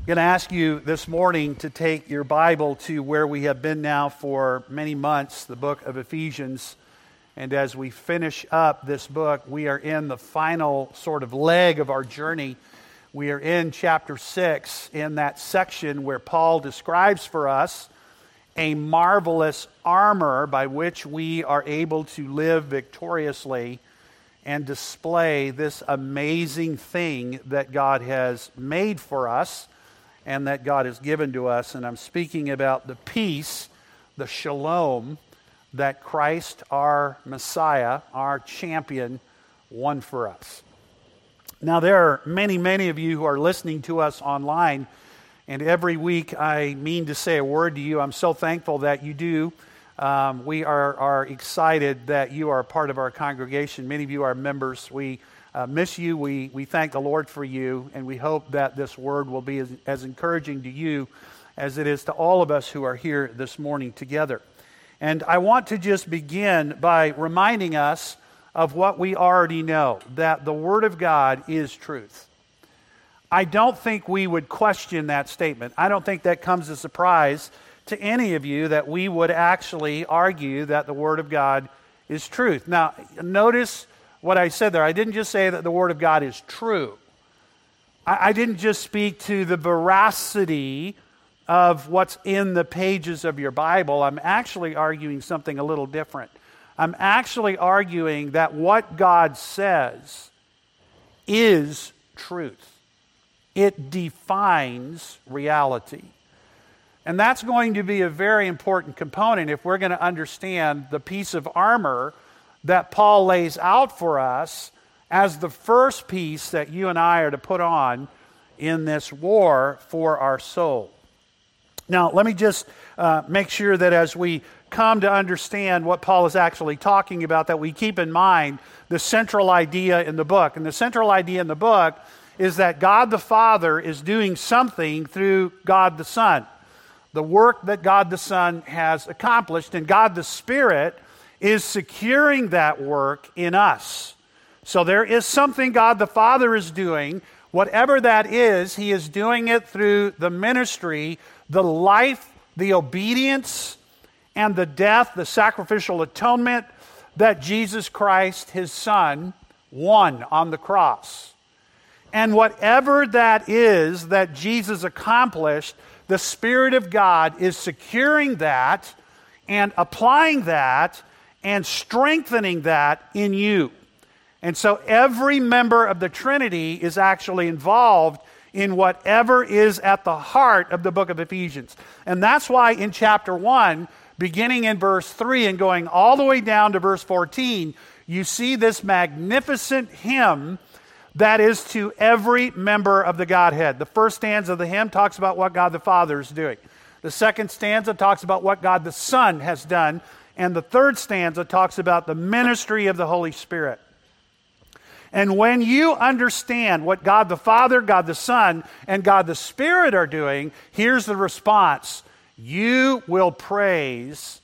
I'm going to ask you this morning to take your Bible to where we have been now for many months, the book of Ephesians. And as we finish up this book, we are in the final sort of leg of our journey. We are in chapter 6, in that section where Paul describes for us a marvelous armor by which we are able to live victoriously and display this amazing thing that God has made for us and that God has given to us. And I'm speaking about the peace, the shalom that Christ, our Messiah, our champion, won for us. Now, there are many, many of you who are listening to us online, and every week I mean to say a word to you. I'm so thankful that you do. Um, we are, are excited that you are part of our congregation. Many of you are members. We uh, miss you. We, we thank the Lord for you, and we hope that this word will be as, as encouraging to you as it is to all of us who are here this morning together. And I want to just begin by reminding us of what we already know that the Word of God is truth. I don't think we would question that statement. I don't think that comes as a surprise to any of you that we would actually argue that the Word of God is truth. Now, notice what I said there. I didn't just say that the Word of God is true, I, I didn't just speak to the veracity of what's in the pages of your Bible. I'm actually arguing something a little different. I'm actually arguing that what God says is truth. It defines reality. And that's going to be a very important component if we're going to understand the piece of armor that Paul lays out for us as the first piece that you and I are to put on in this war for our soul. Now, let me just uh, make sure that as we come to understand what Paul is actually talking about, that we keep in mind the central idea in the book. And the central idea in the book is that God the Father is doing something through God the Son. The work that God the Son has accomplished, and God the Spirit is securing that work in us. So there is something God the Father is doing. Whatever that is, He is doing it through the ministry, the life, the obedience, and the death, the sacrificial atonement that Jesus Christ, His Son, won on the cross. And whatever that is that Jesus accomplished, the Spirit of God is securing that and applying that and strengthening that in you. And so every member of the Trinity is actually involved in whatever is at the heart of the book of Ephesians. And that's why in chapter 1, beginning in verse 3 and going all the way down to verse 14, you see this magnificent hymn that is to every member of the Godhead. The first stanza of the hymn talks about what God the Father is doing. The second stanza talks about what God the Son has done and the third stanza talks about the ministry of the Holy Spirit. And when you understand what God the Father, God the Son, and God the Spirit are doing, here's the response you will praise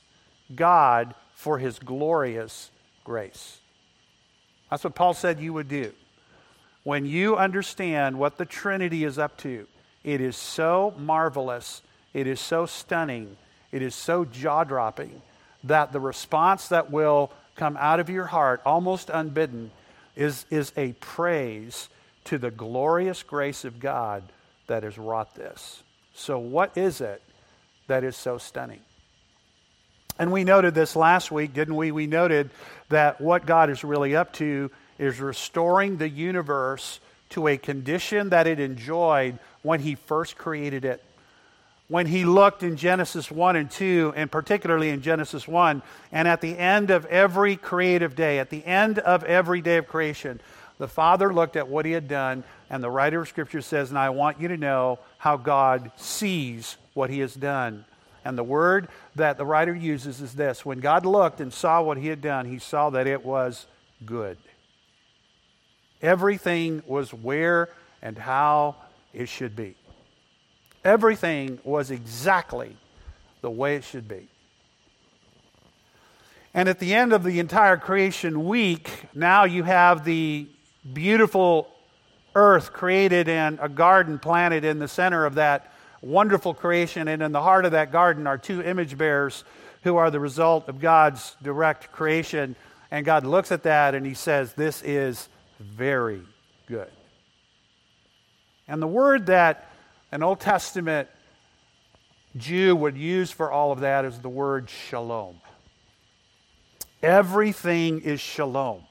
God for his glorious grace. That's what Paul said you would do. When you understand what the Trinity is up to, it is so marvelous, it is so stunning, it is so jaw dropping that the response that will come out of your heart, almost unbidden, is, is a praise to the glorious grace of God that has wrought this. So, what is it that is so stunning? And we noted this last week, didn't we? We noted that what God is really up to is restoring the universe to a condition that it enjoyed when He first created it when he looked in Genesis 1 and 2, and particularly in Genesis 1, and at the end of every creative day, at the end of every day of creation, the Father looked at what he had done, and the writer of Scripture says, And I want you to know how God sees what he has done. And the word that the writer uses is this When God looked and saw what he had done, he saw that it was good. Everything was where and how it should be. Everything was exactly the way it should be. And at the end of the entire creation week, now you have the beautiful earth created and a garden planted in the center of that wonderful creation. And in the heart of that garden are two image bearers who are the result of God's direct creation. And God looks at that and he says, This is very good. And the word that an Old Testament Jew would use for all of that is the word shalom. Everything is shalom.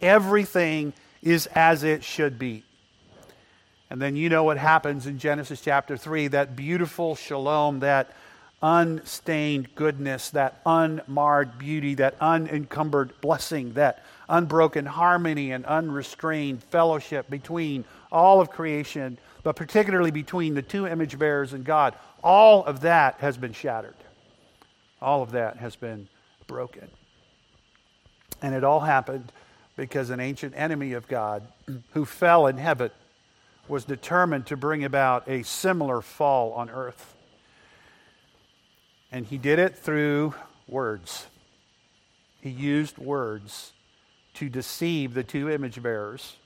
Everything is as it should be. And then you know what happens in Genesis chapter 3 that beautiful shalom, that unstained goodness, that unmarred beauty, that unencumbered blessing, that unbroken harmony and unrestrained fellowship between all of creation, but particularly between the two image bearers and God. All of that has been shattered. All of that has been broken. And it all happened because an ancient enemy of God who fell in heaven was determined to bring about a similar fall on earth. And he did it through words. He used words to deceive the two image bearers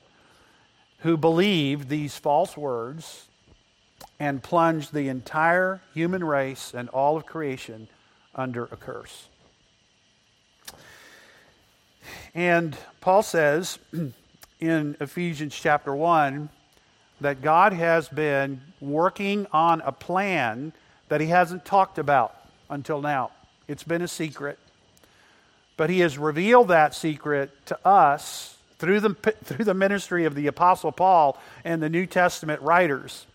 who believed these false words and plunged the entire human race and all of creation under a curse. And Paul says in Ephesians chapter 1 that God has been working on a plan that he hasn't talked about until now. It's been a secret. But he has revealed that secret to us through the, through the ministry of the Apostle Paul and the New Testament writers.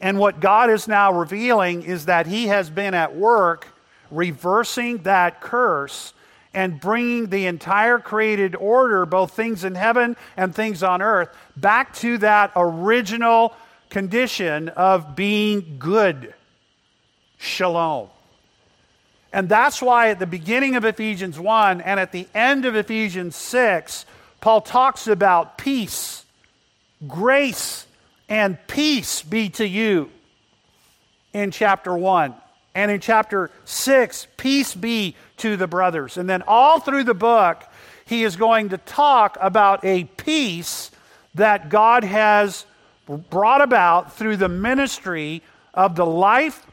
And what God is now revealing is that he has been at work reversing that curse and bringing the entire created order, both things in heaven and things on earth, back to that original condition of being good. Shalom. And that's why at the beginning of Ephesians 1 and at the end of Ephesians 6, Paul talks about peace, grace, and peace be to you in chapter 1. And in chapter 6, peace be to the brothers. And then all through the book, he is going to talk about a peace that God has brought about through the ministry of the life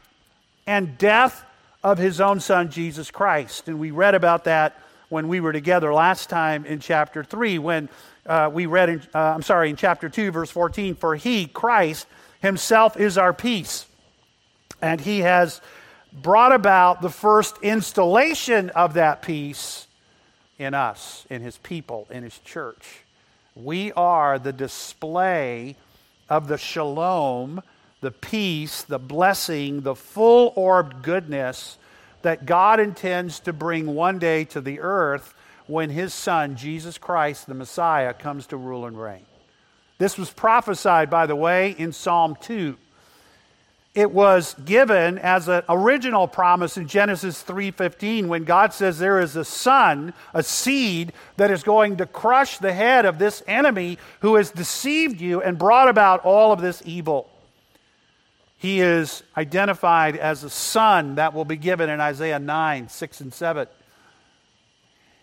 and death of his own son, Jesus Christ. And we read about that when we were together last time in chapter 3, when uh, we read, in, uh, I'm sorry, in chapter 2, verse 14, for he, Christ, himself is our peace. And he has brought about the first installation of that peace in us, in his people, in his church. We are the display of the shalom, the peace, the blessing, the full orbed goodness that God intends to bring one day to the earth when his son, Jesus Christ, the Messiah, comes to rule and reign. This was prophesied, by the way, in Psalm 2 it was given as an original promise in Genesis 3:15 when God says there is a son, a seed that is going to crush the head of this enemy who has deceived you and brought about all of this evil. He is identified as a son that will be given in Isaiah 9, 6 and 7.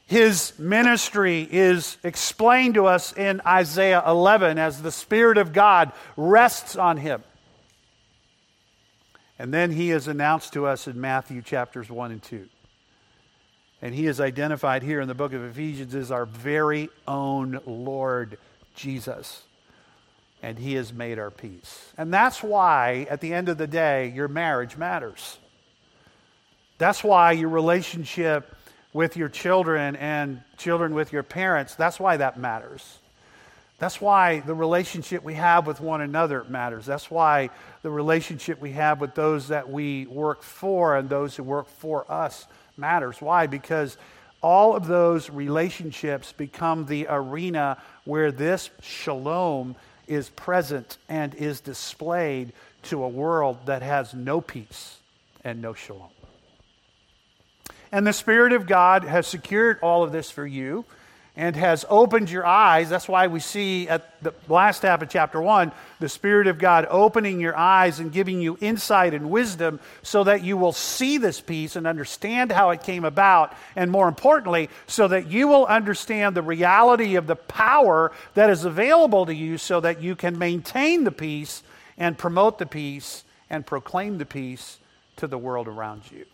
His ministry is explained to us in Isaiah 11 as the Spirit of God rests on him. And then he is announced to us in Matthew chapters 1 and 2. And he is identified here in the book of Ephesians as our very own Lord Jesus. And he has made our peace. And that's why, at the end of the day, your marriage matters. That's why your relationship with your children and children with your parents, that's why that matters. That's why the relationship we have with one another matters. That's why the relationship we have with those that we work for and those who work for us matters. Why? Because all of those relationships become the arena where this shalom is present and is displayed to a world that has no peace and no shalom. And the Spirit of God has secured all of this for you and has opened your eyes. That's why we see at the last half of chapter 1 the Spirit of God opening your eyes and giving you insight and wisdom so that you will see this peace and understand how it came about. And more importantly, so that you will understand the reality of the power that is available to you so that you can maintain the peace and promote the peace and proclaim the peace to the world around you.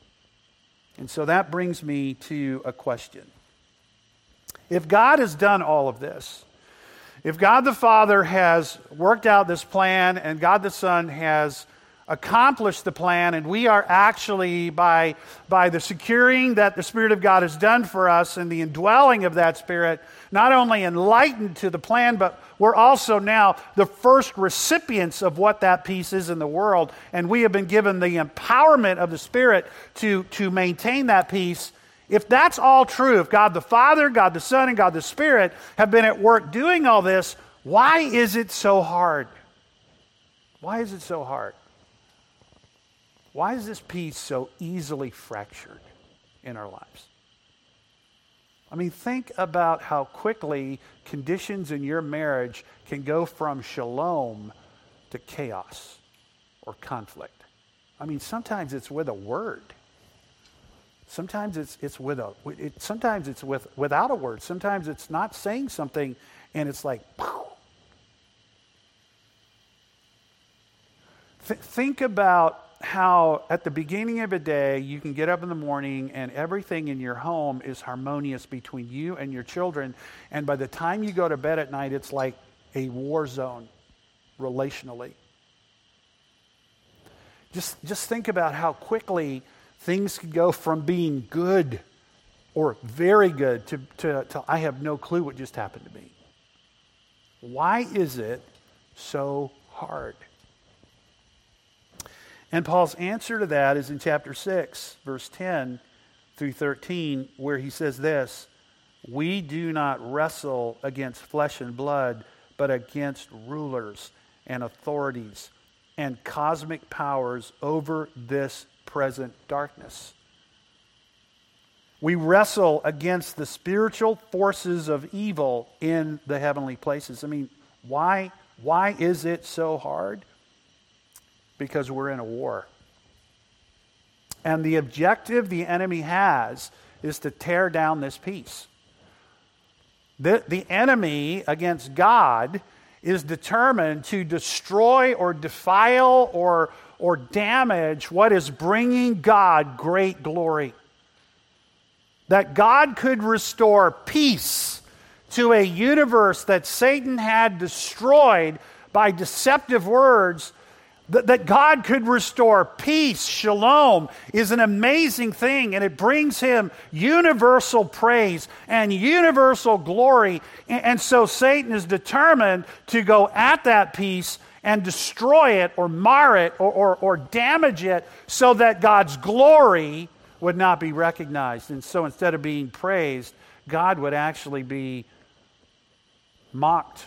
And so that brings me to a question. If God has done all of this, if God the Father has worked out this plan and God the Son has accomplished the plan, and we are actually, by, by the securing that the Spirit of God has done for us and the indwelling of that Spirit, not only enlightened to the plan, but we're also now the first recipients of what that peace is in the world. And we have been given the empowerment of the Spirit to, to maintain that peace if that's all true, if God the Father, God the Son, and God the Spirit have been at work doing all this, why is it so hard? Why is it so hard? Why is this peace so easily fractured in our lives? I mean, think about how quickly conditions in your marriage can go from shalom to chaos or conflict. I mean, sometimes it's with a word. Sometimes it's, it's with a, it, sometimes it's with, without a word. Sometimes it's not saying something and it's like, Th- think about how at the beginning of a day you can get up in the morning and everything in your home is harmonious between you and your children. And by the time you go to bed at night, it's like a war zone relationally. Just, just think about how quickly Things can go from being good or very good to, to, to I have no clue what just happened to me. Why is it so hard? And Paul's answer to that is in chapter 6, verse 10 through 13, where he says this We do not wrestle against flesh and blood, but against rulers and authorities and cosmic powers over this present darkness. We wrestle against the spiritual forces of evil in the heavenly places. I mean, why, why is it so hard? Because we're in a war. And the objective the enemy has is to tear down this peace. The, the enemy against God is determined to destroy or defile or, or damage what is bringing God great glory. That God could restore peace to a universe that Satan had destroyed by deceptive words that, God could restore peace, shalom, is an amazing thing, and it brings him universal praise and universal glory. And so Satan is determined to go at that peace and destroy it or mar it or, or, or damage it so that God's glory would not be recognized. And so instead of being praised, God would actually be mocked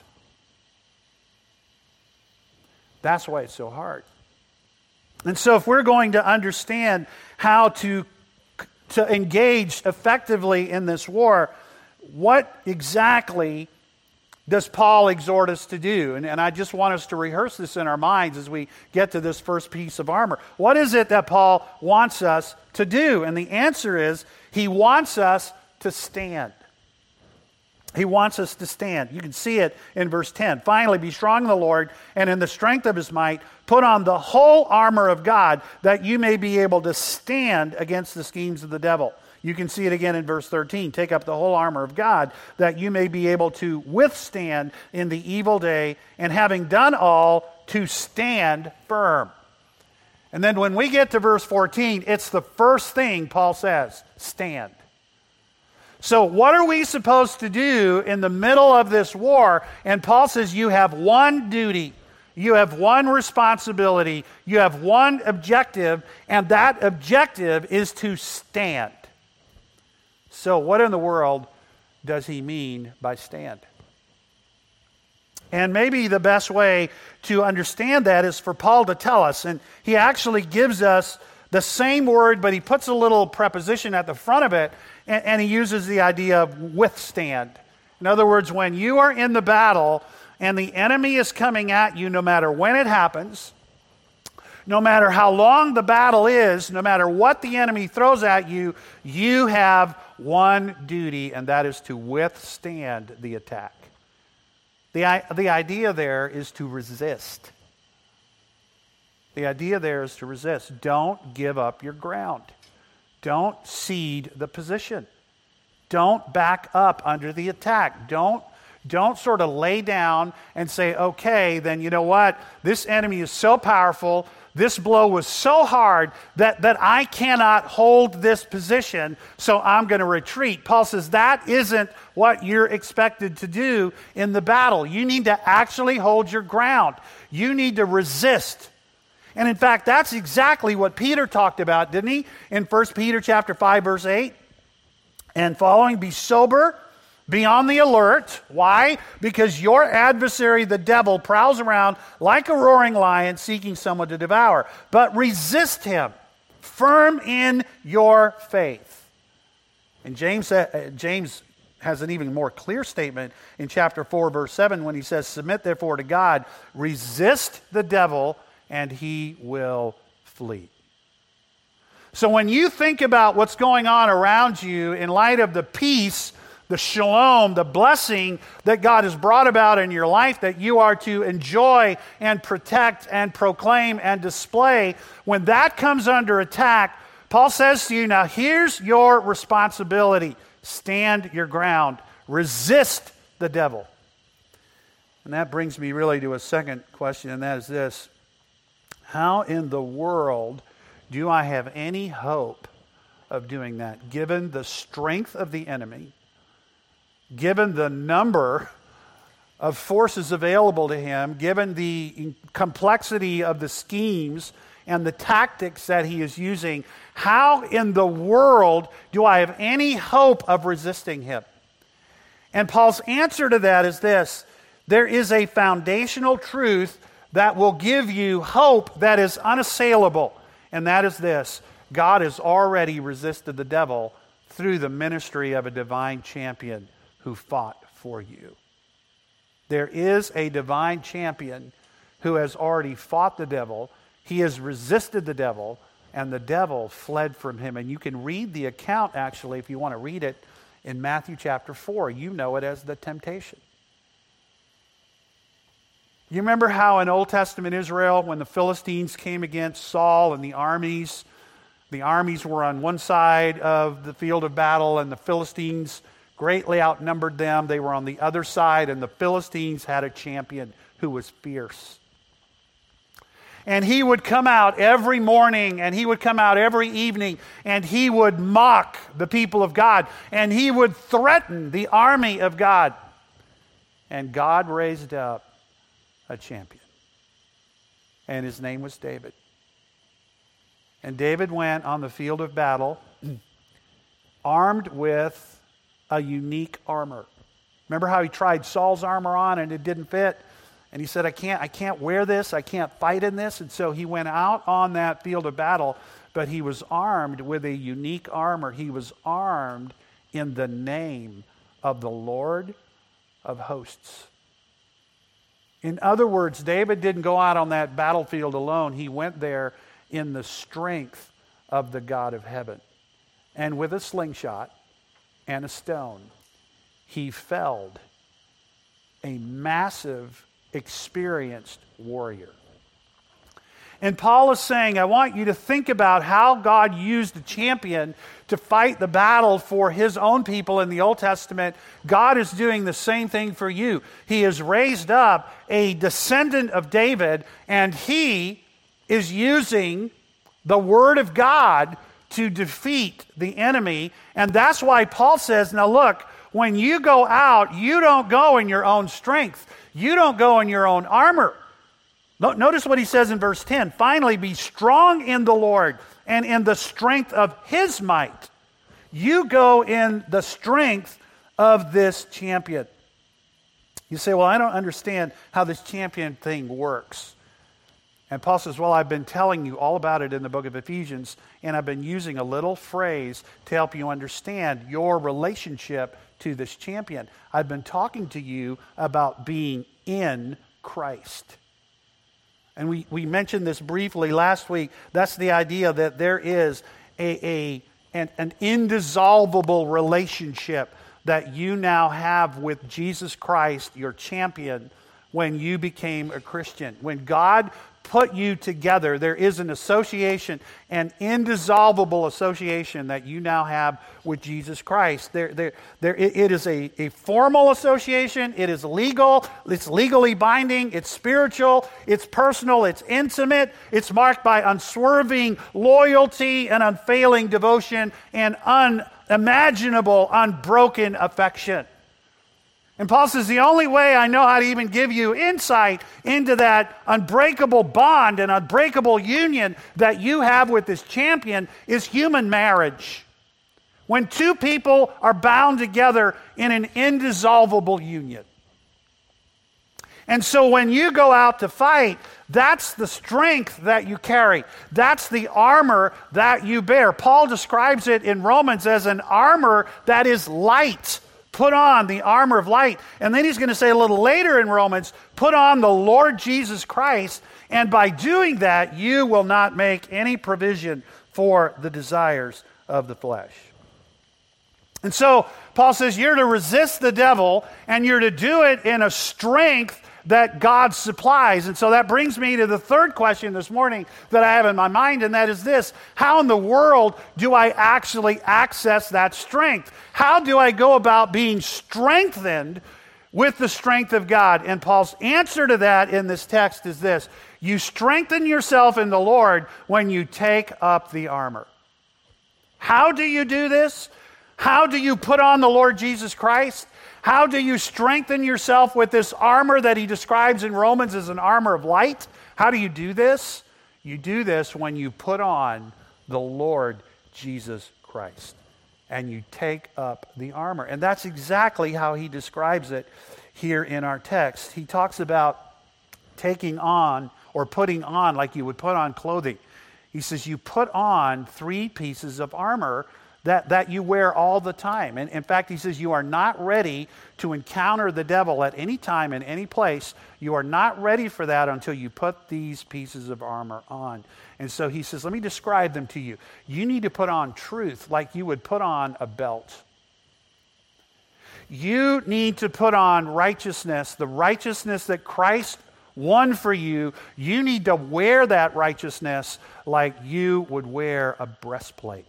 that's why it's so hard. And so, if we're going to understand how to, to engage effectively in this war, what exactly does Paul exhort us to do? And, and I just want us to rehearse this in our minds as we get to this first piece of armor. What is it that Paul wants us to do? And the answer is he wants us to stand. He wants us to stand. You can see it in verse 10. Finally, be strong in the Lord and in the strength of his might. Put on the whole armor of God that you may be able to stand against the schemes of the devil. You can see it again in verse 13. Take up the whole armor of God that you may be able to withstand in the evil day, and having done all, to stand firm. And then when we get to verse 14, it's the first thing Paul says stand. So, what are we supposed to do in the middle of this war? And Paul says, You have one duty, you have one responsibility, you have one objective, and that objective is to stand. So, what in the world does he mean by stand? And maybe the best way to understand that is for Paul to tell us. And he actually gives us the same word, but he puts a little preposition at the front of it, and, and he uses the idea of withstand. In other words, when you are in the battle and the enemy is coming at you, no matter when it happens, no matter how long the battle is, no matter what the enemy throws at you, you have one duty, and that is to withstand the attack. The, the idea there is to resist. The idea there is to resist. Don't give up your ground. Don't cede the position. Don't back up under the attack. Don't don't sort of lay down and say, okay, then you know what? This enemy is so powerful. This blow was so hard that, that I cannot hold this position, so I'm going to retreat. Paul says that isn't what you're expected to do in the battle. You need to actually hold your ground, you need to resist. And in fact, that's exactly what Peter talked about, didn't he? In 1 Peter chapter 5 verse 8. And following be sober, be on the alert. Why? Because your adversary, the devil, prowls around like a roaring lion seeking someone to devour. But resist him, firm in your faith. And James, uh, James has an even more clear statement in chapter 4, verse 7, when he says, Submit therefore to God, resist the devil, and he will flee. So when you think about what's going on around you in light of the peace the shalom, the blessing that God has brought about in your life that you are to enjoy and protect and proclaim and display, when that comes under attack, Paul says to you, now here's your responsibility stand your ground, resist the devil. And that brings me really to a second question, and that is this How in the world do I have any hope of doing that, given the strength of the enemy? Given the number of forces available to him, given the complexity of the schemes and the tactics that he is using, how in the world do I have any hope of resisting him? And Paul's answer to that is this. There is a foundational truth that will give you hope that is unassailable, and that is this. God has already resisted the devil through the ministry of a divine champion who fought for you. There is a divine champion who has already fought the devil. He has resisted the devil, and the devil fled from him. And you can read the account, actually, if you want to read it, in Matthew chapter 4. You know it as the temptation. You remember how in Old Testament Israel, when the Philistines came against Saul and the armies, the armies were on one side of the field of battle, and the Philistines greatly outnumbered them. They were on the other side, and the Philistines had a champion who was fierce. And he would come out every morning and he would come out every evening and he would mock the people of God and he would threaten the army of God. And God raised up a champion. And his name was David. And David went on the field of battle armed with a unique armor. Remember how he tried Saul's armor on and it didn't fit? And he said, I can't, I can't wear this, I can't fight in this. And so he went out on that field of battle, but he was armed with a unique armor. He was armed in the name of the Lord of hosts. In other words, David didn't go out on that battlefield alone. He went there in the strength of the God of heaven. And with a slingshot, and a stone. He felled a massive, experienced warrior. And Paul is saying, I want you to think about how God used a champion to fight the battle for his own people in the Old Testament. God is doing the same thing for you. He has raised up a descendant of David, and he is using the Word of God to defeat the enemy. And that's why Paul says, now look, when you go out, you don't go in your own strength, you don't go in your own armor. Notice what he says in verse 10 finally, be strong in the Lord and in the strength of his might. You go in the strength of this champion. You say, Well, I don't understand how this champion thing works. And Paul says, Well, I've been telling you all about it in the book of Ephesians, and I've been using a little phrase to help you understand your relationship to this champion. I've been talking to you about being in Christ. And we, we mentioned this briefly last week. That's the idea that there is a, a, an, an indissoluble relationship that you now have with Jesus Christ, your champion, when you became a Christian. When God put you together. There is an association, an indissoluble association that you now have with Jesus Christ. There, there, there, it is a, a formal association, it is legal, it's legally binding, it's spiritual, it's personal, it's intimate, it's marked by unswerving loyalty and unfailing devotion and unimaginable, unbroken affection. And Paul says, The only way I know how to even give you insight into that unbreakable bond and unbreakable union that you have with this champion is human marriage. When two people are bound together in an indissoluble union. And so when you go out to fight, that's the strength that you carry. That's the armor that you bear. Paul describes it in Romans as an armor that is light Put on the armor of light. And then he's going to say a little later in Romans, put on the Lord Jesus Christ. And by doing that, you will not make any provision for the desires of the flesh. And so Paul says you're to resist the devil and you're to do it in a strength that God supplies. And so that brings me to the third question this morning that I have in my mind, and that is this How in the world do I actually access that strength? How do I go about being strengthened with the strength of God? And Paul's answer to that in this text is this You strengthen yourself in the Lord when you take up the armor. How do you do this? How do you put on the Lord Jesus Christ? How do you strengthen yourself with this armor that he describes in Romans as an armor of light? How do you do this? You do this when you put on the Lord Jesus Christ and you take up the armor. And that's exactly how he describes it here in our text. He talks about taking on or putting on like you would put on clothing. He says, You put on three pieces of armor that, that you wear all the time. And in fact, he says you are not ready to encounter the devil at any time in any place. You are not ready for that until you put these pieces of armor on. And so he says, let me describe them to you. You need to put on truth like you would put on a belt. You need to put on righteousness, the righteousness that Christ won for you. You need to wear that righteousness like you would wear a breastplate.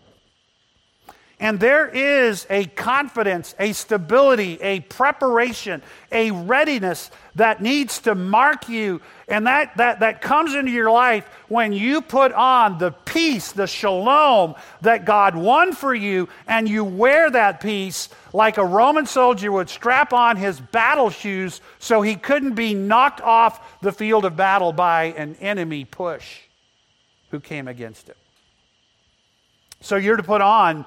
And there is a confidence, a stability, a preparation, a readiness that needs to mark you. And that, that, that comes into your life when you put on the peace, the shalom that God won for you, and you wear that peace like a Roman soldier would strap on his battle shoes so he couldn't be knocked off the field of battle by an enemy push who came against him. So you're to put on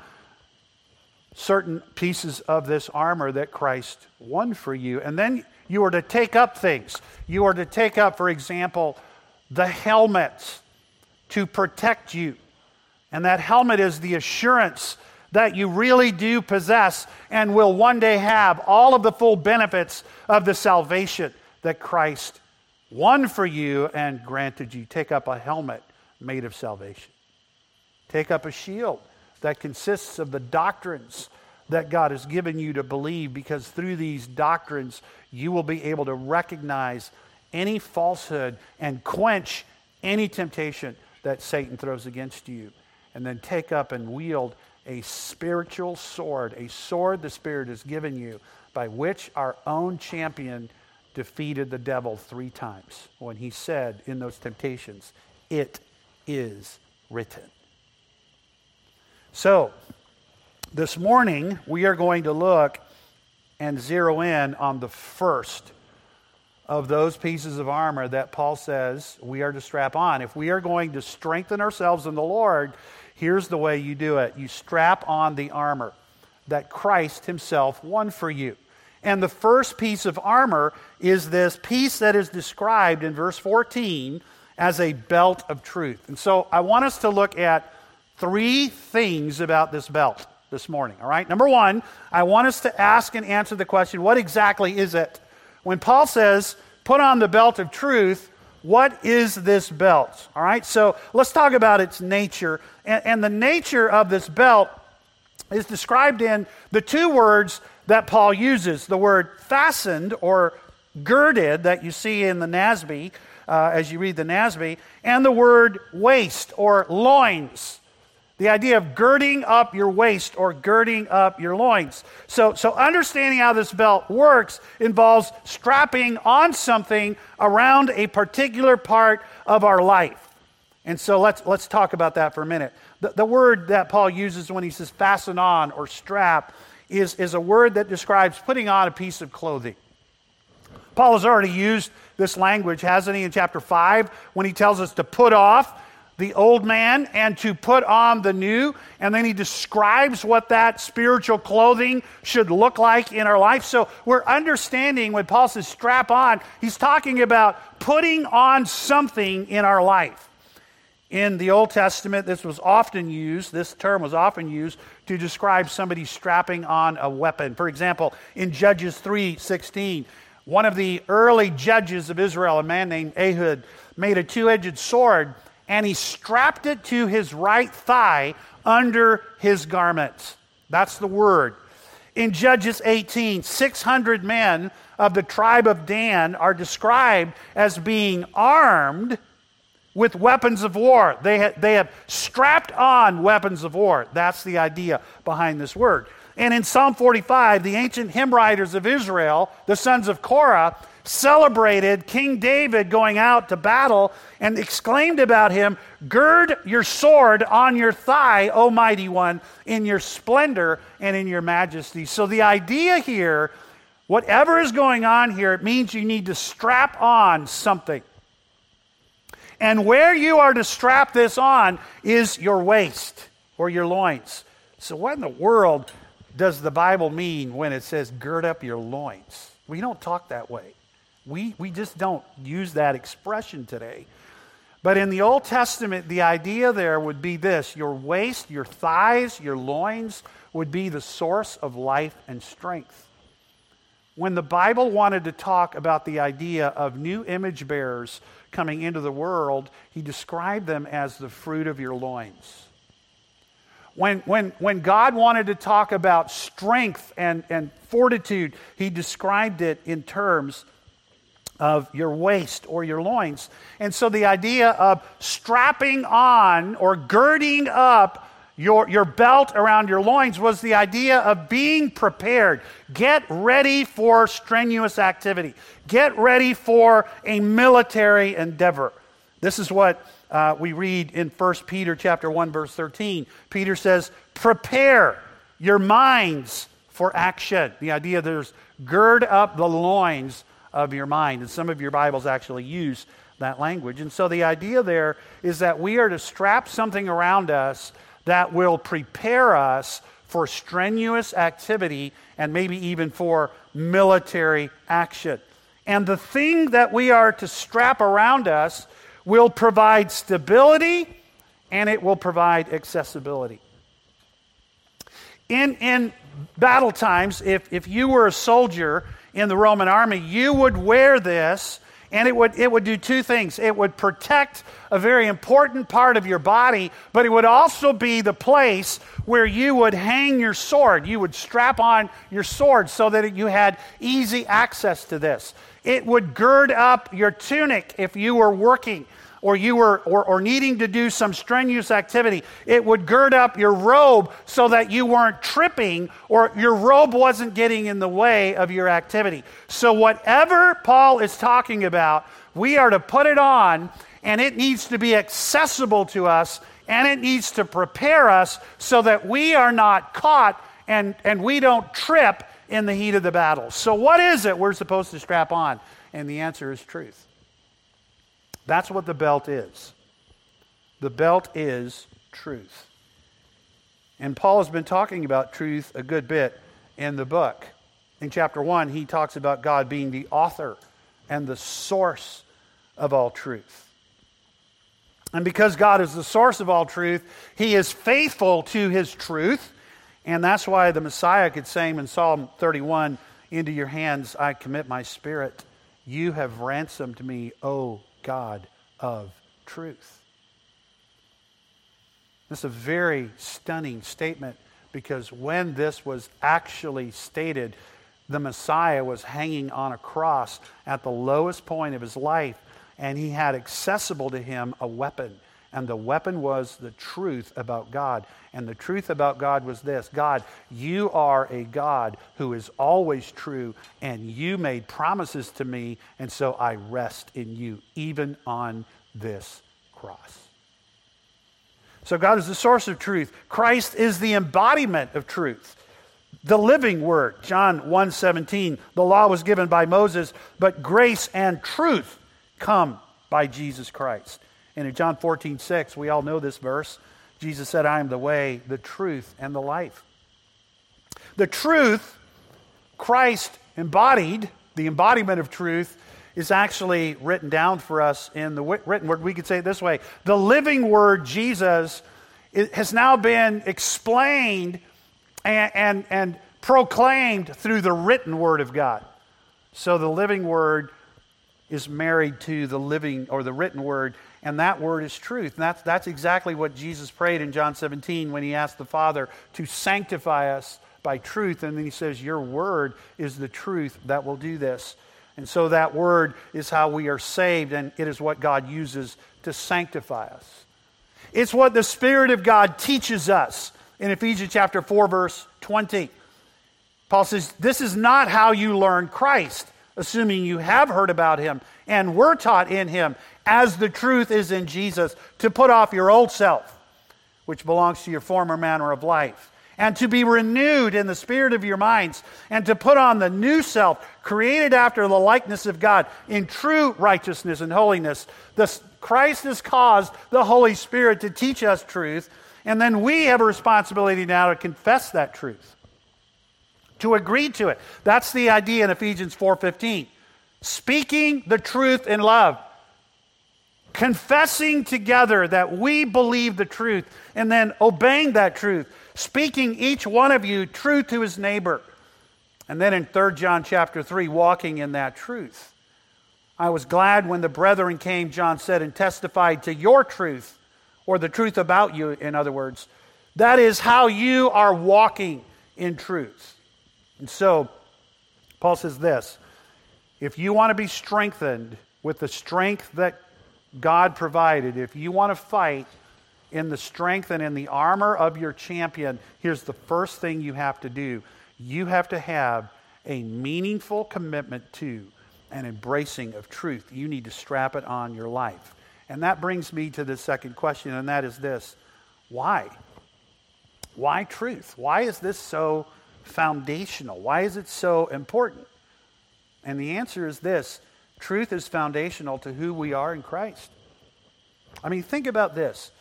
certain pieces of this armor that Christ won for you. And then you are to take up things. You are to take up, for example, the helmet to protect you. And that helmet is the assurance that you really do possess and will one day have all of the full benefits of the salvation that Christ won for you and granted you. Take up a helmet made of salvation. Take up a shield that consists of the doctrines that God has given you to believe, because through these doctrines, you will be able to recognize any falsehood and quench any temptation that Satan throws against you. And then take up and wield a spiritual sword, a sword the Spirit has given you, by which our own champion defeated the devil three times when he said in those temptations, It is written. So, this morning we are going to look and zero in on the first of those pieces of armor that Paul says we are to strap on. If we are going to strengthen ourselves in the Lord, here's the way you do it you strap on the armor that Christ Himself won for you. And the first piece of armor is this piece that is described in verse 14 as a belt of truth. And so I want us to look at three things about this belt this morning, all right? Number one, I want us to ask and answer the question what exactly is it? When Paul says, put on the belt of truth, what is this belt? All right, so let's talk about its nature. And, and, the nature of this belt is described in the two words that Paul uses the word fastened or girded that you see in the NASB uh, as you read the NASB, and the word waist or loins. The idea of girding up your waist or girding up your loins. So, so understanding how this belt works involves strapping on something around a particular part of our life. And so let's, let's talk about that for a minute. The, the word that Paul uses when he says fasten on or strap is, is a word that describes putting on a piece of clothing. Paul has already used this language, hasn't he, in chapter 5, when he tells us to put off the old man and to put on the new. And then he describes what that spiritual clothing should look like in our life. So we're understanding when Paul says strap on, he's talking about putting on something in our life. In the Old Testament, this was often used, this term was often used to describe somebody strapping on a weapon. For example, in Judges 3 16, one of the early judges of Israel, a man named Ehud, made a two edged sword and he strapped it to his right thigh under his garment. That's the word. In Judges 18, 600 men of the tribe of Dan are described as being armed with weapons of war. They, ha- they have strapped on weapons of war. That's the idea behind this word. And in Psalm 45, the ancient hymn writers of Israel, the sons of Korah, celebrated King David going out to battle and exclaimed about him, Gird your sword on your thigh, O mighty one, in your splendor and in your majesty. So the idea here, whatever is going on here, it means you need to strap on something. And where you are to strap this on is your waist or your loins. So, what in the world does the Bible mean when it says gird up your loins? We don't talk that way. We, we just don't use that expression today. But in the Old Testament, the idea there would be this your waist, your thighs, your loins would be the source of life and strength. When the Bible wanted to talk about the idea of new image bearers coming into the world, he described them as the fruit of your loins. When, when, when God wanted to talk about strength and, and fortitude, he described it in terms of your waist or your loins. And so the idea of strapping on or girding up your, your belt around your loins was the idea of being prepared. Get ready for strenuous activity, get ready for a military endeavor. This is what uh, we read in 1 Peter chapter 1 verse 13. Peter says, "Prepare your minds for action." The idea there's gird up the loins of your mind, and some of your Bibles actually use that language. And so the idea there is that we are to strap something around us that will prepare us for strenuous activity and maybe even for military action. And the thing that we are to strap around us will provide stability and it will provide accessibility. In, in battle times, if, if you were a soldier in the Roman army, you would wear this and it would, it would do two things. It would protect a very important part of your body, but it would also be the place where you would hang your sword. You would strap on your sword so that you had easy access to this. It would gird up your tunic if you were working or you were or, or needing to do some strenuous activity, it would gird up your robe so that you weren't tripping or your robe wasn't getting in the way of your activity. So, whatever Paul is talking about, we are to put it on and it needs to be accessible to us and it needs to prepare us so that we are not caught and, and we don't trip in the heat of the battle. So, what is it we're supposed to strap on? And the answer is truth. That's what the belt is. The belt is truth. And Paul has been talking about truth a good bit in the book. In chapter 1, he talks about God being the author and the source of all truth. And because God is the source of all truth, He is faithful to His truth. And that's why the Messiah could say in Psalm 31 Into your hands I commit my spirit. You have ransomed me, O God of truth. This is a very stunning statement because when this was actually stated, the Messiah was hanging on a cross at the lowest point of his life, and he had accessible to him a weapon. And the weapon was the truth about God. And the truth about God was this God, you are a God who is always true, and you made promises to me, and so I rest in you, even on this cross. So God is the source of truth. Christ is the embodiment of truth. The living word, John 1:17, the law was given by Moses, but grace and truth come by Jesus Christ. And in John 14, 6, we all know this verse. Jesus said, I am the way, the truth, and the life. The truth, Christ embodied, the embodiment of truth, is actually written down for us in the written word. We could say it this way The living word, Jesus, has now been explained and, and, and proclaimed through the written word of God. So the living word is married to the living or the written word, and that word is truth. And that's, that's exactly what Jesus prayed in John 17 when he asked the Father to sanctify us by truth. And then he says, Your word is the truth that will do this. And so that word is how we are saved, and it is what God uses to sanctify us. It's what the Spirit of God teaches us in Ephesians chapter 4, verse 20. Paul says, This is not how you learn Christ, assuming you have heard about him and were taught in him, as the truth is in Jesus, to put off your old self, which belongs to your former manner of life and to be renewed in the spirit of your minds, and to put on the new self, created after the likeness of God in true righteousness and holiness. This, Christ has caused the Holy Spirit to teach us truth, and then we have a responsibility now to confess that truth, to agree to it. That's the idea in Ephesians 4:15. Speaking the truth in love confessing together that we believe the truth and then obeying that truth speaking each one of you truth to his neighbor. And then in 3 John chapter 3, walking in that truth. I was glad when the brethren came, John said, and testified to your truth, or the truth about you, in other words. That is how you are walking in truth. And so, Paul says this if you want to be strengthened with the strength that God provided, if you want to fight, in the strength and in the armor of your champion, here's the first thing you have to do you have to have a meaningful commitment to and embracing of truth. You need to strap it on your life. And that brings me to the second question, and that is this why? Why truth? Why is this so foundational? Why is it so important? And the answer is this truth is foundational to who we are in Christ. I mean, think about this.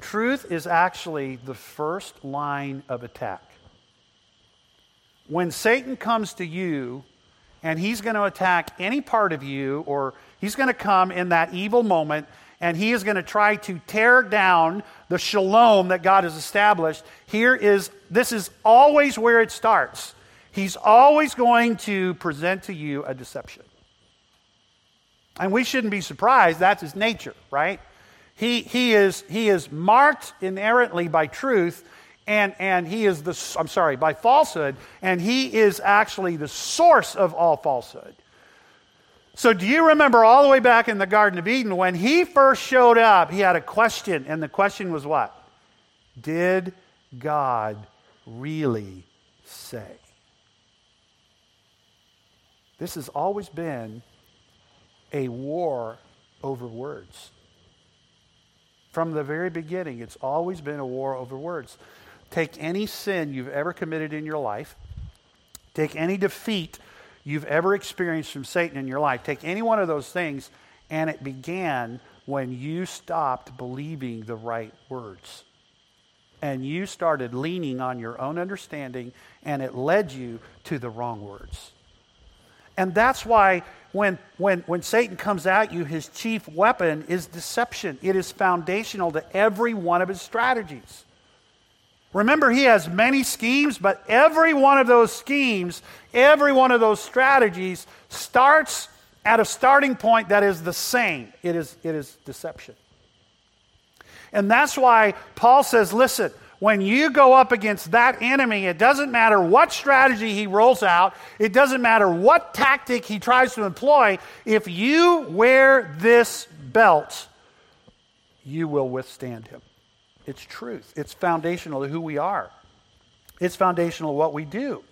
Truth is actually the first line of attack. When Satan comes to you and he's going to attack any part of you, or he's going to come in that evil moment and he is going to try to tear down the shalom that God has established, here is this is always where it starts. He's always going to present to you a deception. And we shouldn't be surprised, that's his nature, right? He, he, is, he is marked inerrantly by truth, and, and he is the, I'm sorry, by falsehood, and he is actually the source of all falsehood. So, do you remember all the way back in the Garden of Eden when he first showed up? He had a question, and the question was what? Did God really say? This has always been a war over words. From the very beginning, it's always been a war over words. Take any sin you've ever committed in your life, take any defeat you've ever experienced from Satan in your life, take any one of those things, and it began when you stopped believing the right words. And you started leaning on your own understanding, and it led you to the wrong words. And that's why when, when, when Satan comes at you, his chief weapon is deception. It is foundational to every one of his strategies. Remember, he has many schemes, but every one of those schemes, every one of those strategies starts at a starting point that is the same it is, it is deception. And that's why Paul says, listen, when you go up against that enemy, it doesn't matter what strategy he rolls out, it doesn't matter what tactic he tries to employ, if you wear this belt, you will withstand him. It's truth, it's foundational to who we are, it's foundational to what we do.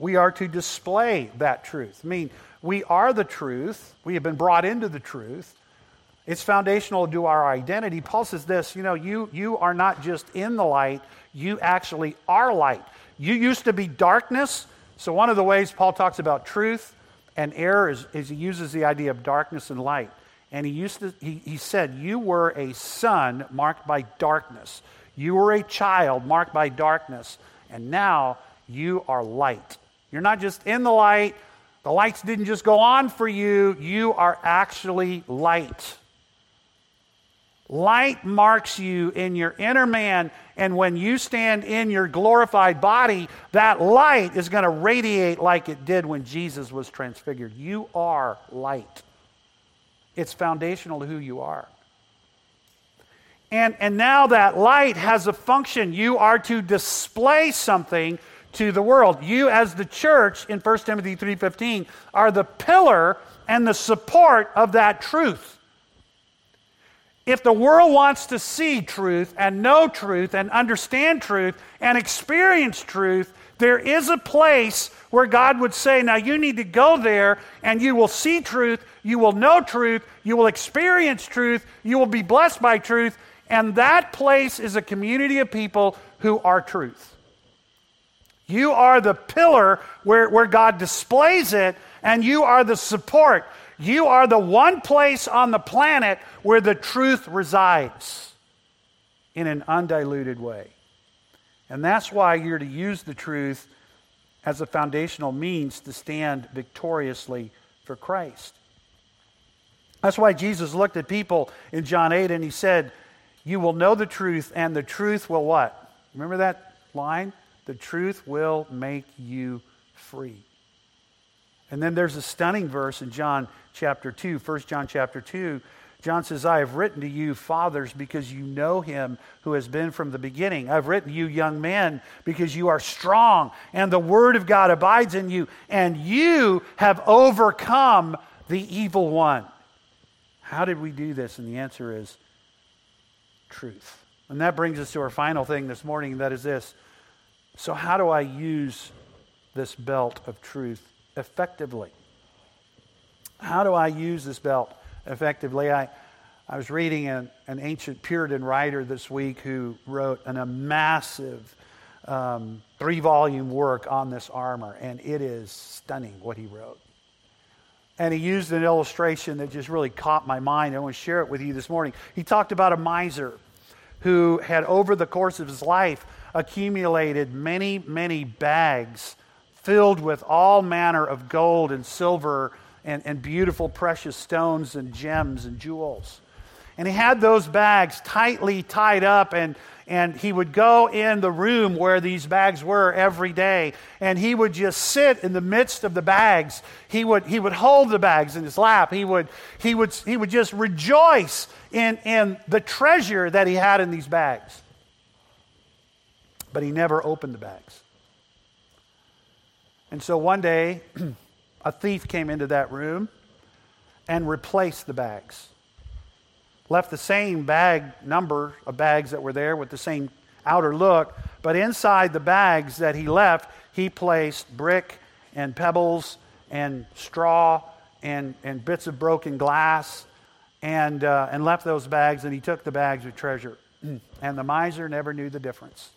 We are to display that truth. I mean, we are the truth, we have been brought into the truth. It's foundational to our identity. Paul says this, you know, you, you are not just in the light, you actually are light. You used to be darkness. So, one of the ways Paul talks about truth and error is, is he uses the idea of darkness and light. And he, used to, he, he said, You were a son marked by darkness. You were a child marked by darkness. And now you are light. You're not just in the light, the lights didn't just go on for you, you are actually light. Light marks you in your inner man, and when you stand in your glorified body, that light is going to radiate like it did when Jesus was transfigured. You are light, it's foundational to who you are. And, and now that light has a function. You are to display something to the world. You, as the church in 1 Timothy 3.15, are the pillar and the support of that truth. If the world wants to see truth and know truth and understand truth and experience truth, there is a place where God would say, Now you need to go there and you will see truth, you will know truth, you will experience truth, you will be blessed by truth. And that place is a community of people who are truth. You are the pillar where, where God displays it, and you are the support. You are the one place on the planet where the truth resides in an undiluted way. And that's why you're to use the truth as a foundational means to stand victoriously for Christ. That's why Jesus looked at people in John 8 and he said, You will know the truth, and the truth will what? Remember that line? The truth will make you free. And then there's a stunning verse in John chapter 2, 1 John chapter 2. John says, I have written to you, fathers, because you know him who has been from the beginning. I've written to you, young men, because you are strong, and the word of God abides in you, and you have overcome the evil one. How did we do this? And the answer is truth. And that brings us to our final thing this morning, and that is this. So, how do I use this belt of truth effectively. How do I use this belt effectively? I, I was reading an, an ancient Puritan writer this week who wrote an, a massive um, three volume work on this armor, and it is stunning what he wrote. And he used an illustration that just really caught my mind. I want to share it with you this morning. He talked about a miser who had, over the course of his life, accumulated many, many bags filled with all manner of gold and silver and, and beautiful precious stones and gems and jewels. And he had those bags tightly tied up, and, and he would go in the room where these bags were every day, and he would just sit in the midst of the bags. He would, he would hold the bags in his lap. He would, he would, he would just rejoice in, in the treasure that he had in these bags. But he never opened the bags. And so one day, a thief came into that room and replaced the bags. Left the same bag number of bags that were there with the same outer look, but inside the bags that he left, he placed brick and pebbles and straw and, and bits of broken glass and, uh, and left those bags, and he took the bags of treasure. And the miser never knew the difference.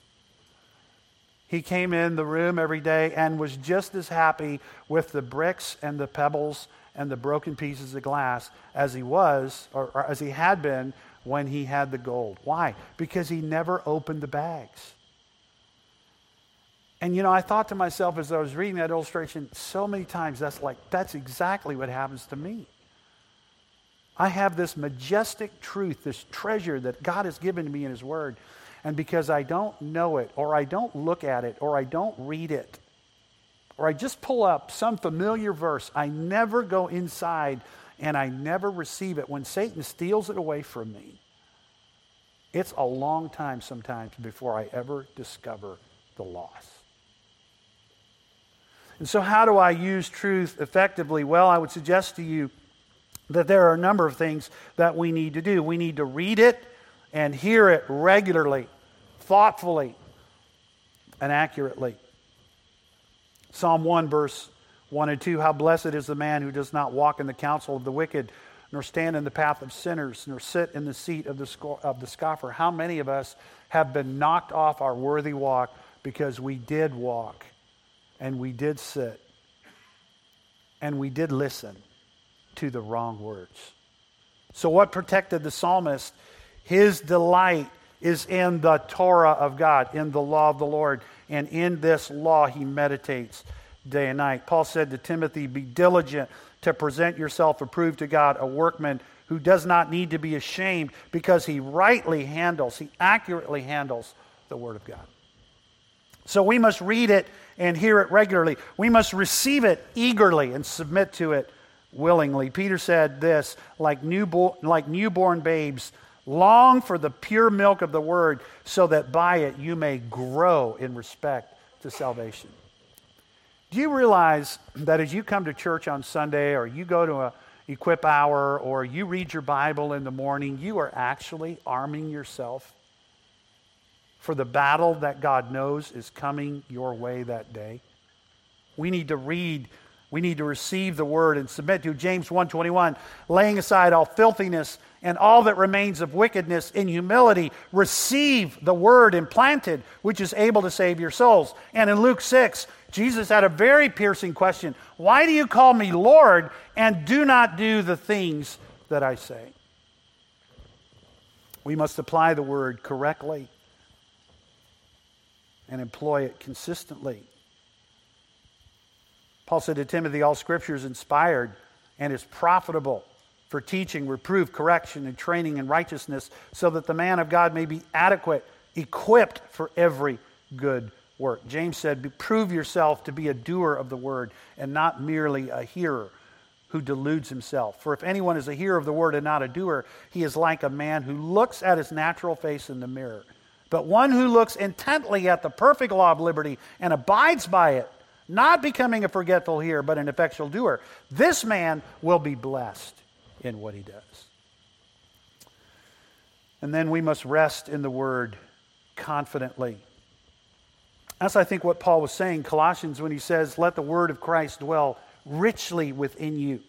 He came in the room every day and was just as happy with the bricks and the pebbles and the broken pieces of glass as he was, or, or, as he had been when he had the gold. Why? Because he never opened the bags. And you know, I thought to myself as I was reading that illustration so many times, that's like, that's exactly what happens to me. I have this majestic truth, this treasure that God has given to me in His Word. And because I don't know it, or I don't look at it, or I don't read it, or I just pull up some familiar verse, I never go inside and I never receive it. When Satan steals it away from me, it's a long time sometimes before I ever discover the loss. And so, how do I use truth effectively? Well, I would suggest to you that there are a number of things that we need to do. We need to read it and hear it regularly, thoughtfully, and accurately. Psalm 1, verse 1 and 2 How blessed is the man who does not walk in the counsel of the wicked, nor stand in the path of sinners, nor sit in the seat of the, sco- of the scoffer. How many of us have been knocked off our worthy walk because we did walk and we did sit and we did listen to the wrong words. So, what protected the psalmist? His delight is in the Torah of God, in the law of the Lord, and in this law he meditates day and night. Paul said to Timothy, Be diligent to present yourself approved to God, a workman who does not need to be ashamed because he rightly handles, he accurately handles the Word of God. So we must read it and hear it regularly. We must receive it eagerly and submit to it willingly. Peter said this like, newborn, like newborn babes, long for the pure milk of the word, so that by it you may grow in respect to salvation. Do you realize that as you come to church on Sunday or you go to a equip hour or you read your Bible in the morning, you are actually arming yourself for the battle that God knows is coming your way that day. We need to read, we need to receive the word and submit to James 1:21, laying aside all filthiness and all that remains of wickedness in humility, receive the word implanted which is able to save your souls. And in Luke 6, Jesus had a very piercing question, "Why do you call me Lord and do not do the things that I say?" We must apply the word correctly and employ it consistently. Paul said to Timothy, All scripture is inspired and is profitable for teaching, reproof, correction, and training in righteousness, so that the man of God may be adequate, equipped for every good work. James said, Prove yourself to be a doer of the word and not merely a hearer who deludes himself. For if anyone is a hearer of the word and not a doer, he is like a man who looks at his natural face in the mirror but one who looks intently at the perfect law of liberty and abides by it, not becoming a forgetful hearer, but an effectual doer, this man will be blessed in what he does. And then we must rest in the word confidently. That's, I think, what Paul was saying, Colossians, when he says, Let the word of Christ dwell richly within you,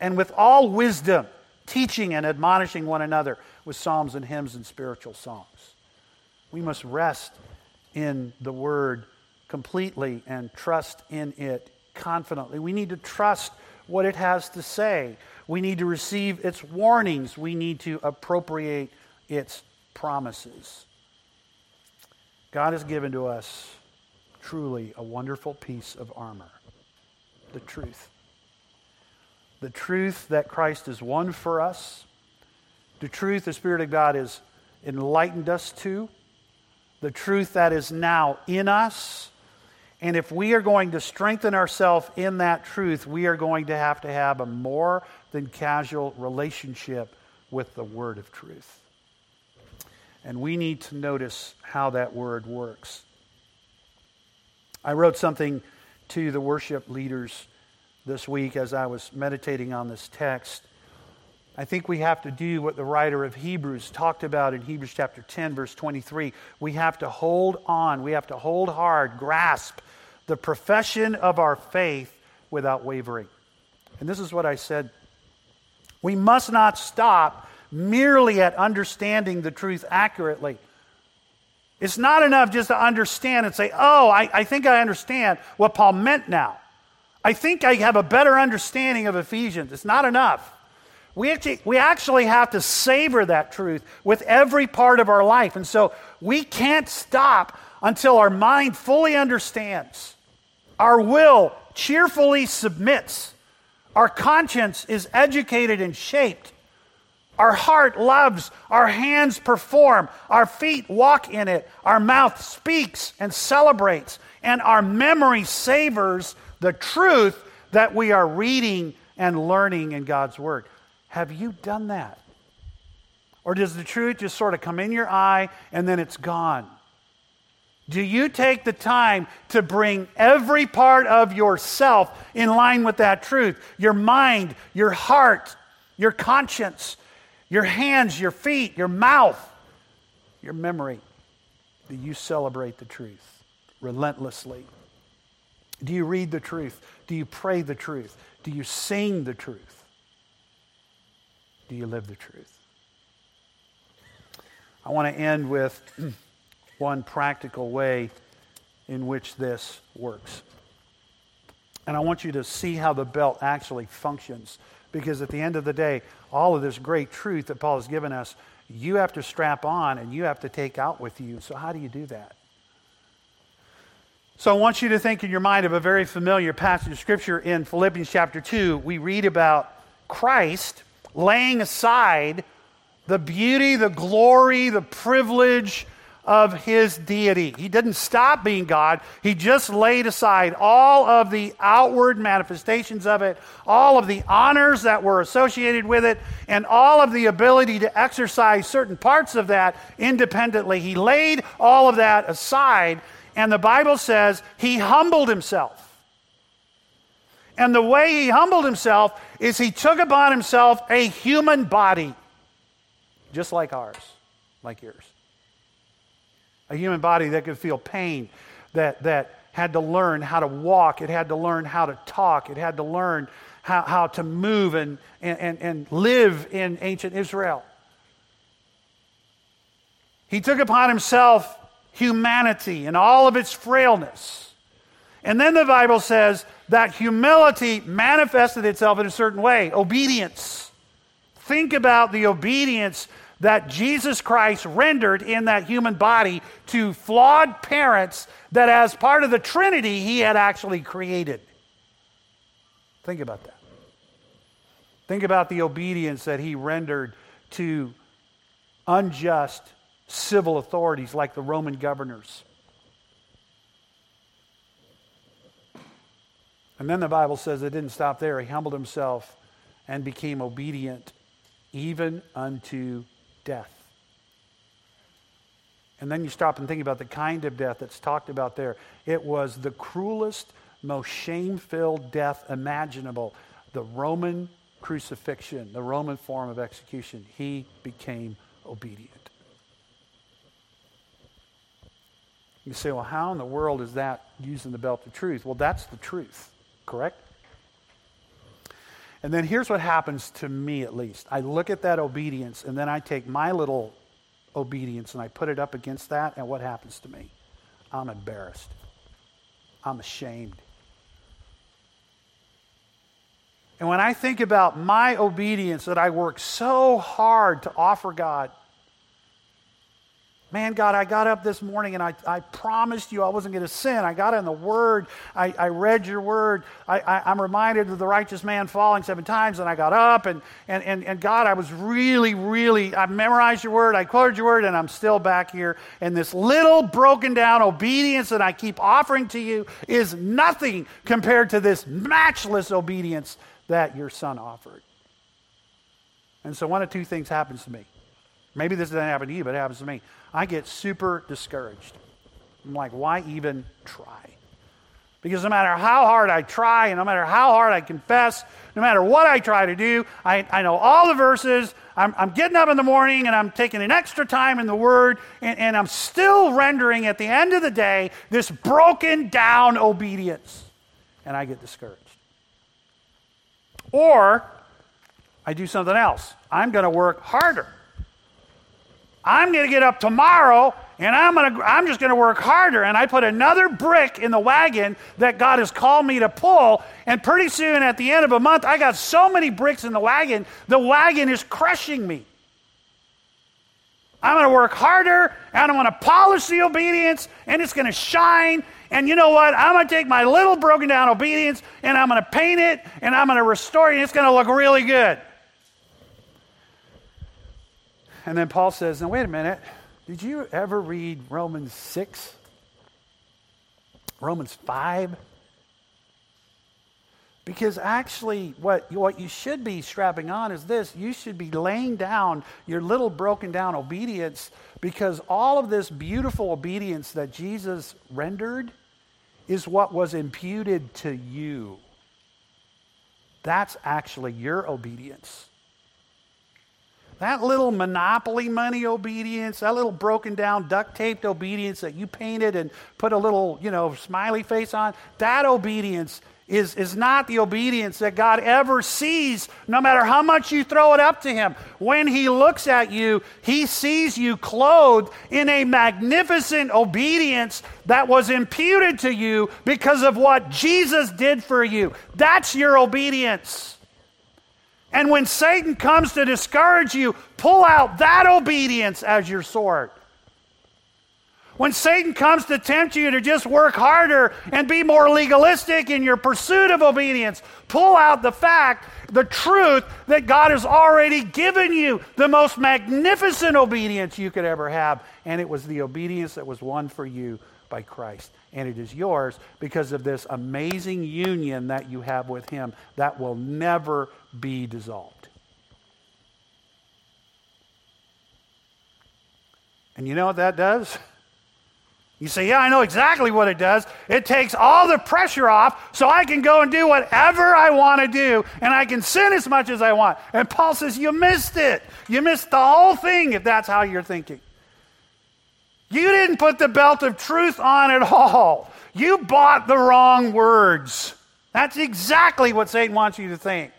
and with all wisdom, teaching and admonishing one another with psalms and hymns and spiritual songs. We must rest in the Word completely and trust in it confidently. We need to trust what it has to say. We need to receive its warnings. We need to appropriate its promises. God has given to us truly a wonderful piece of armor the truth. The truth that Christ is one for us, the truth the Spirit of God has enlightened us to, the truth that is now in us. And if we are going to strengthen ourselves in that truth, we are going to have to have a more than casual relationship with the word of truth. And we need to notice how that word works. I wrote something to the worship leaders this week as I was meditating on this text. I think we have to do what the writer of Hebrews talked about in Hebrews chapter 10, verse 23. We have to hold on, we have to hold hard, grasp the profession of our faith without wavering. And this is what I said. We must not stop merely at understanding the truth accurately. It's not enough just to understand and say, oh, I, I think I understand what Paul meant now. I think I have a better understanding of Ephesians. It's not enough. We actually, we actually have to savor that truth with every part of our life. And so we can't stop until our mind fully understands, our will cheerfully submits, our conscience is educated and shaped, our heart loves, our hands perform, our feet walk in it, our mouth speaks and celebrates, and our memory savors the truth that we are reading and learning in God's Word. Have you done that? Or does the truth just sort of come in your eye and then it's gone? Do you take the time to bring every part of yourself in line with that truth? Your mind, your heart, your conscience, your hands, your feet, your mouth, your memory. Do you celebrate the truth relentlessly? Do you read the truth? Do you pray the truth? Do you sing the truth? Do you live the truth? I want to end with one practical way in which this works. And I want you to see how the belt actually functions. Because at the end of the day, all of this great truth that Paul has given us, you have to strap on and you have to take out with you. So, how do you do that? So, I want you to think in your mind of a very familiar passage of Scripture in Philippians chapter 2. We read about Christ laying aside the beauty, the glory, the privilege, of his deity. He didn't stop being God, he just laid aside all of the outward manifestations of it, all of the honors that were associated with it, and all of the ability to exercise certain parts of that independently. He laid all of that aside, and the Bible says he humbled himself. And the way he humbled himself is he took upon himself a human body, just like ours, like yours a human body that could feel pain, that, that had to learn how to walk, it had to learn how to talk, it had to learn how, how to move and, and, and live in ancient Israel. He took upon himself humanity and all of its frailness. And then the Bible says that humility manifested itself in a certain way obedience. Think about the obedience that Jesus Christ rendered in that human body to flawed parents that, as part of the Trinity, he had actually created. Think about that. Think about the obedience that he rendered to unjust civil authorities like the Roman governors. And then the Bible says it didn't stop there. He humbled himself and became obedient even unto death. And then you stop and think about the kind of death that's talked about there. It was the cruelest, most shame filled death imaginable the Roman crucifixion, the Roman form of execution. He became obedient. You say, well, how in the world is that using the belt of truth? Well, that's the truth, correct? And then here's what happens to me, at least. I look at that obedience, and then I take my little obedience and I put it up against that, and what happens to me? I'm embarrassed. I'm ashamed. And when I think about my obedience that I work so hard to offer God, Man, God, I got up this morning and I, I promised you I wasn't going to sin. I got in the Word. I, I read your Word. I, am reminded of the righteous man falling seven times and I got up. And, and, and, and God, I was really, really, I memorized your Word. I quoted your Word and I'm still back here. And this little broken down obedience that I keep offering to you is nothing compared to this matchless obedience that your Son offered. And so one of two things happens to me. Maybe this doesn't happen to you, but it happens to me. I get super discouraged. I'm like, why even try? Because no matter how hard I try, and no matter how hard I confess, no matter what I try to do, I, I know all the verses. I'm, I'm, getting up in the morning and I'm taking an extra time in the Word, and, and I'm still rendering at the end of the day this broken down obedience. And I get discouraged. Or I do something else. I'm going to work harder. I'm going to get up tomorrow and I'm, gonna, I'm just going to work harder. And I put another brick in the wagon that God has called me to pull. And pretty soon, at the end of a month, I got so many bricks in the wagon, the wagon is crushing me. I'm going to work harder and I'm going to polish the obedience and it's going to shine. And you know what? I'm going to take my little broken down obedience and I'm going to paint it and I'm going to restore it and it's going to look really good. And then Paul says, Now, wait a minute. Did you ever read Romans 6? Romans 5? Because actually, what, what you should be strapping on is this you should be laying down your little broken down obedience because all of this beautiful obedience that Jesus rendered is what was imputed to you. That's actually your obedience. That little monopoly money obedience, that little broken down, duct taped obedience that you painted and put a little, you know, smiley face on, that obedience is, is not the obedience that God ever sees, no matter how much you throw it up to Him. When He looks at you, He sees you clothed in a magnificent obedience that was imputed to you because of what Jesus did for you. That's your obedience. And when Satan comes to discourage you, pull out that obedience as your sword. When Satan comes to tempt you to just work harder and be more legalistic in your pursuit of obedience, pull out the fact, the truth that God has already given you the most magnificent obedience you could ever have. And it was the obedience that was won for you by Christ. And it is yours because of this amazing union that you have with Him that will never be dissolved. And you know what that does? You say, Yeah, I know exactly what it does. It takes all the pressure off so I can go and do whatever I want to do and I can sin as much as I want. And Paul says, You missed it. You missed the whole thing if that's how you're thinking. You didn't put the belt of truth on at all. You bought the wrong words. That's exactly what Satan wants you to think.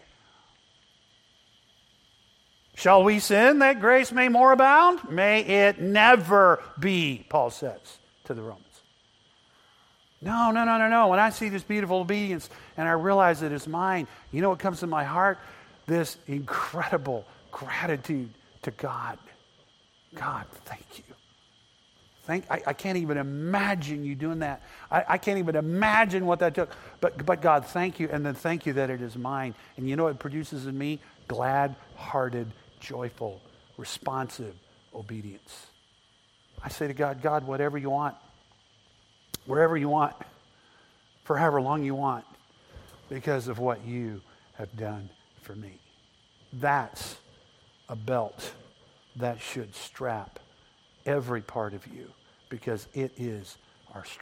Shall we sin that grace may more abound? May it never be, Paul says to the Romans. No, no, no, no, no. When I see this beautiful obedience and I realize that it's mine, you know what comes to my heart? This incredible gratitude to God. God, thank you. Thank, I, I can't even imagine you doing that. I, I can't even imagine what that took. But, but God, thank you. And then thank you that it is mine. And you know what it produces in me? Glad hearted, joyful, responsive obedience. I say to God, God, whatever you want, wherever you want, for however long you want, because of what you have done for me. That's a belt that should strap every part of you because it is our strength.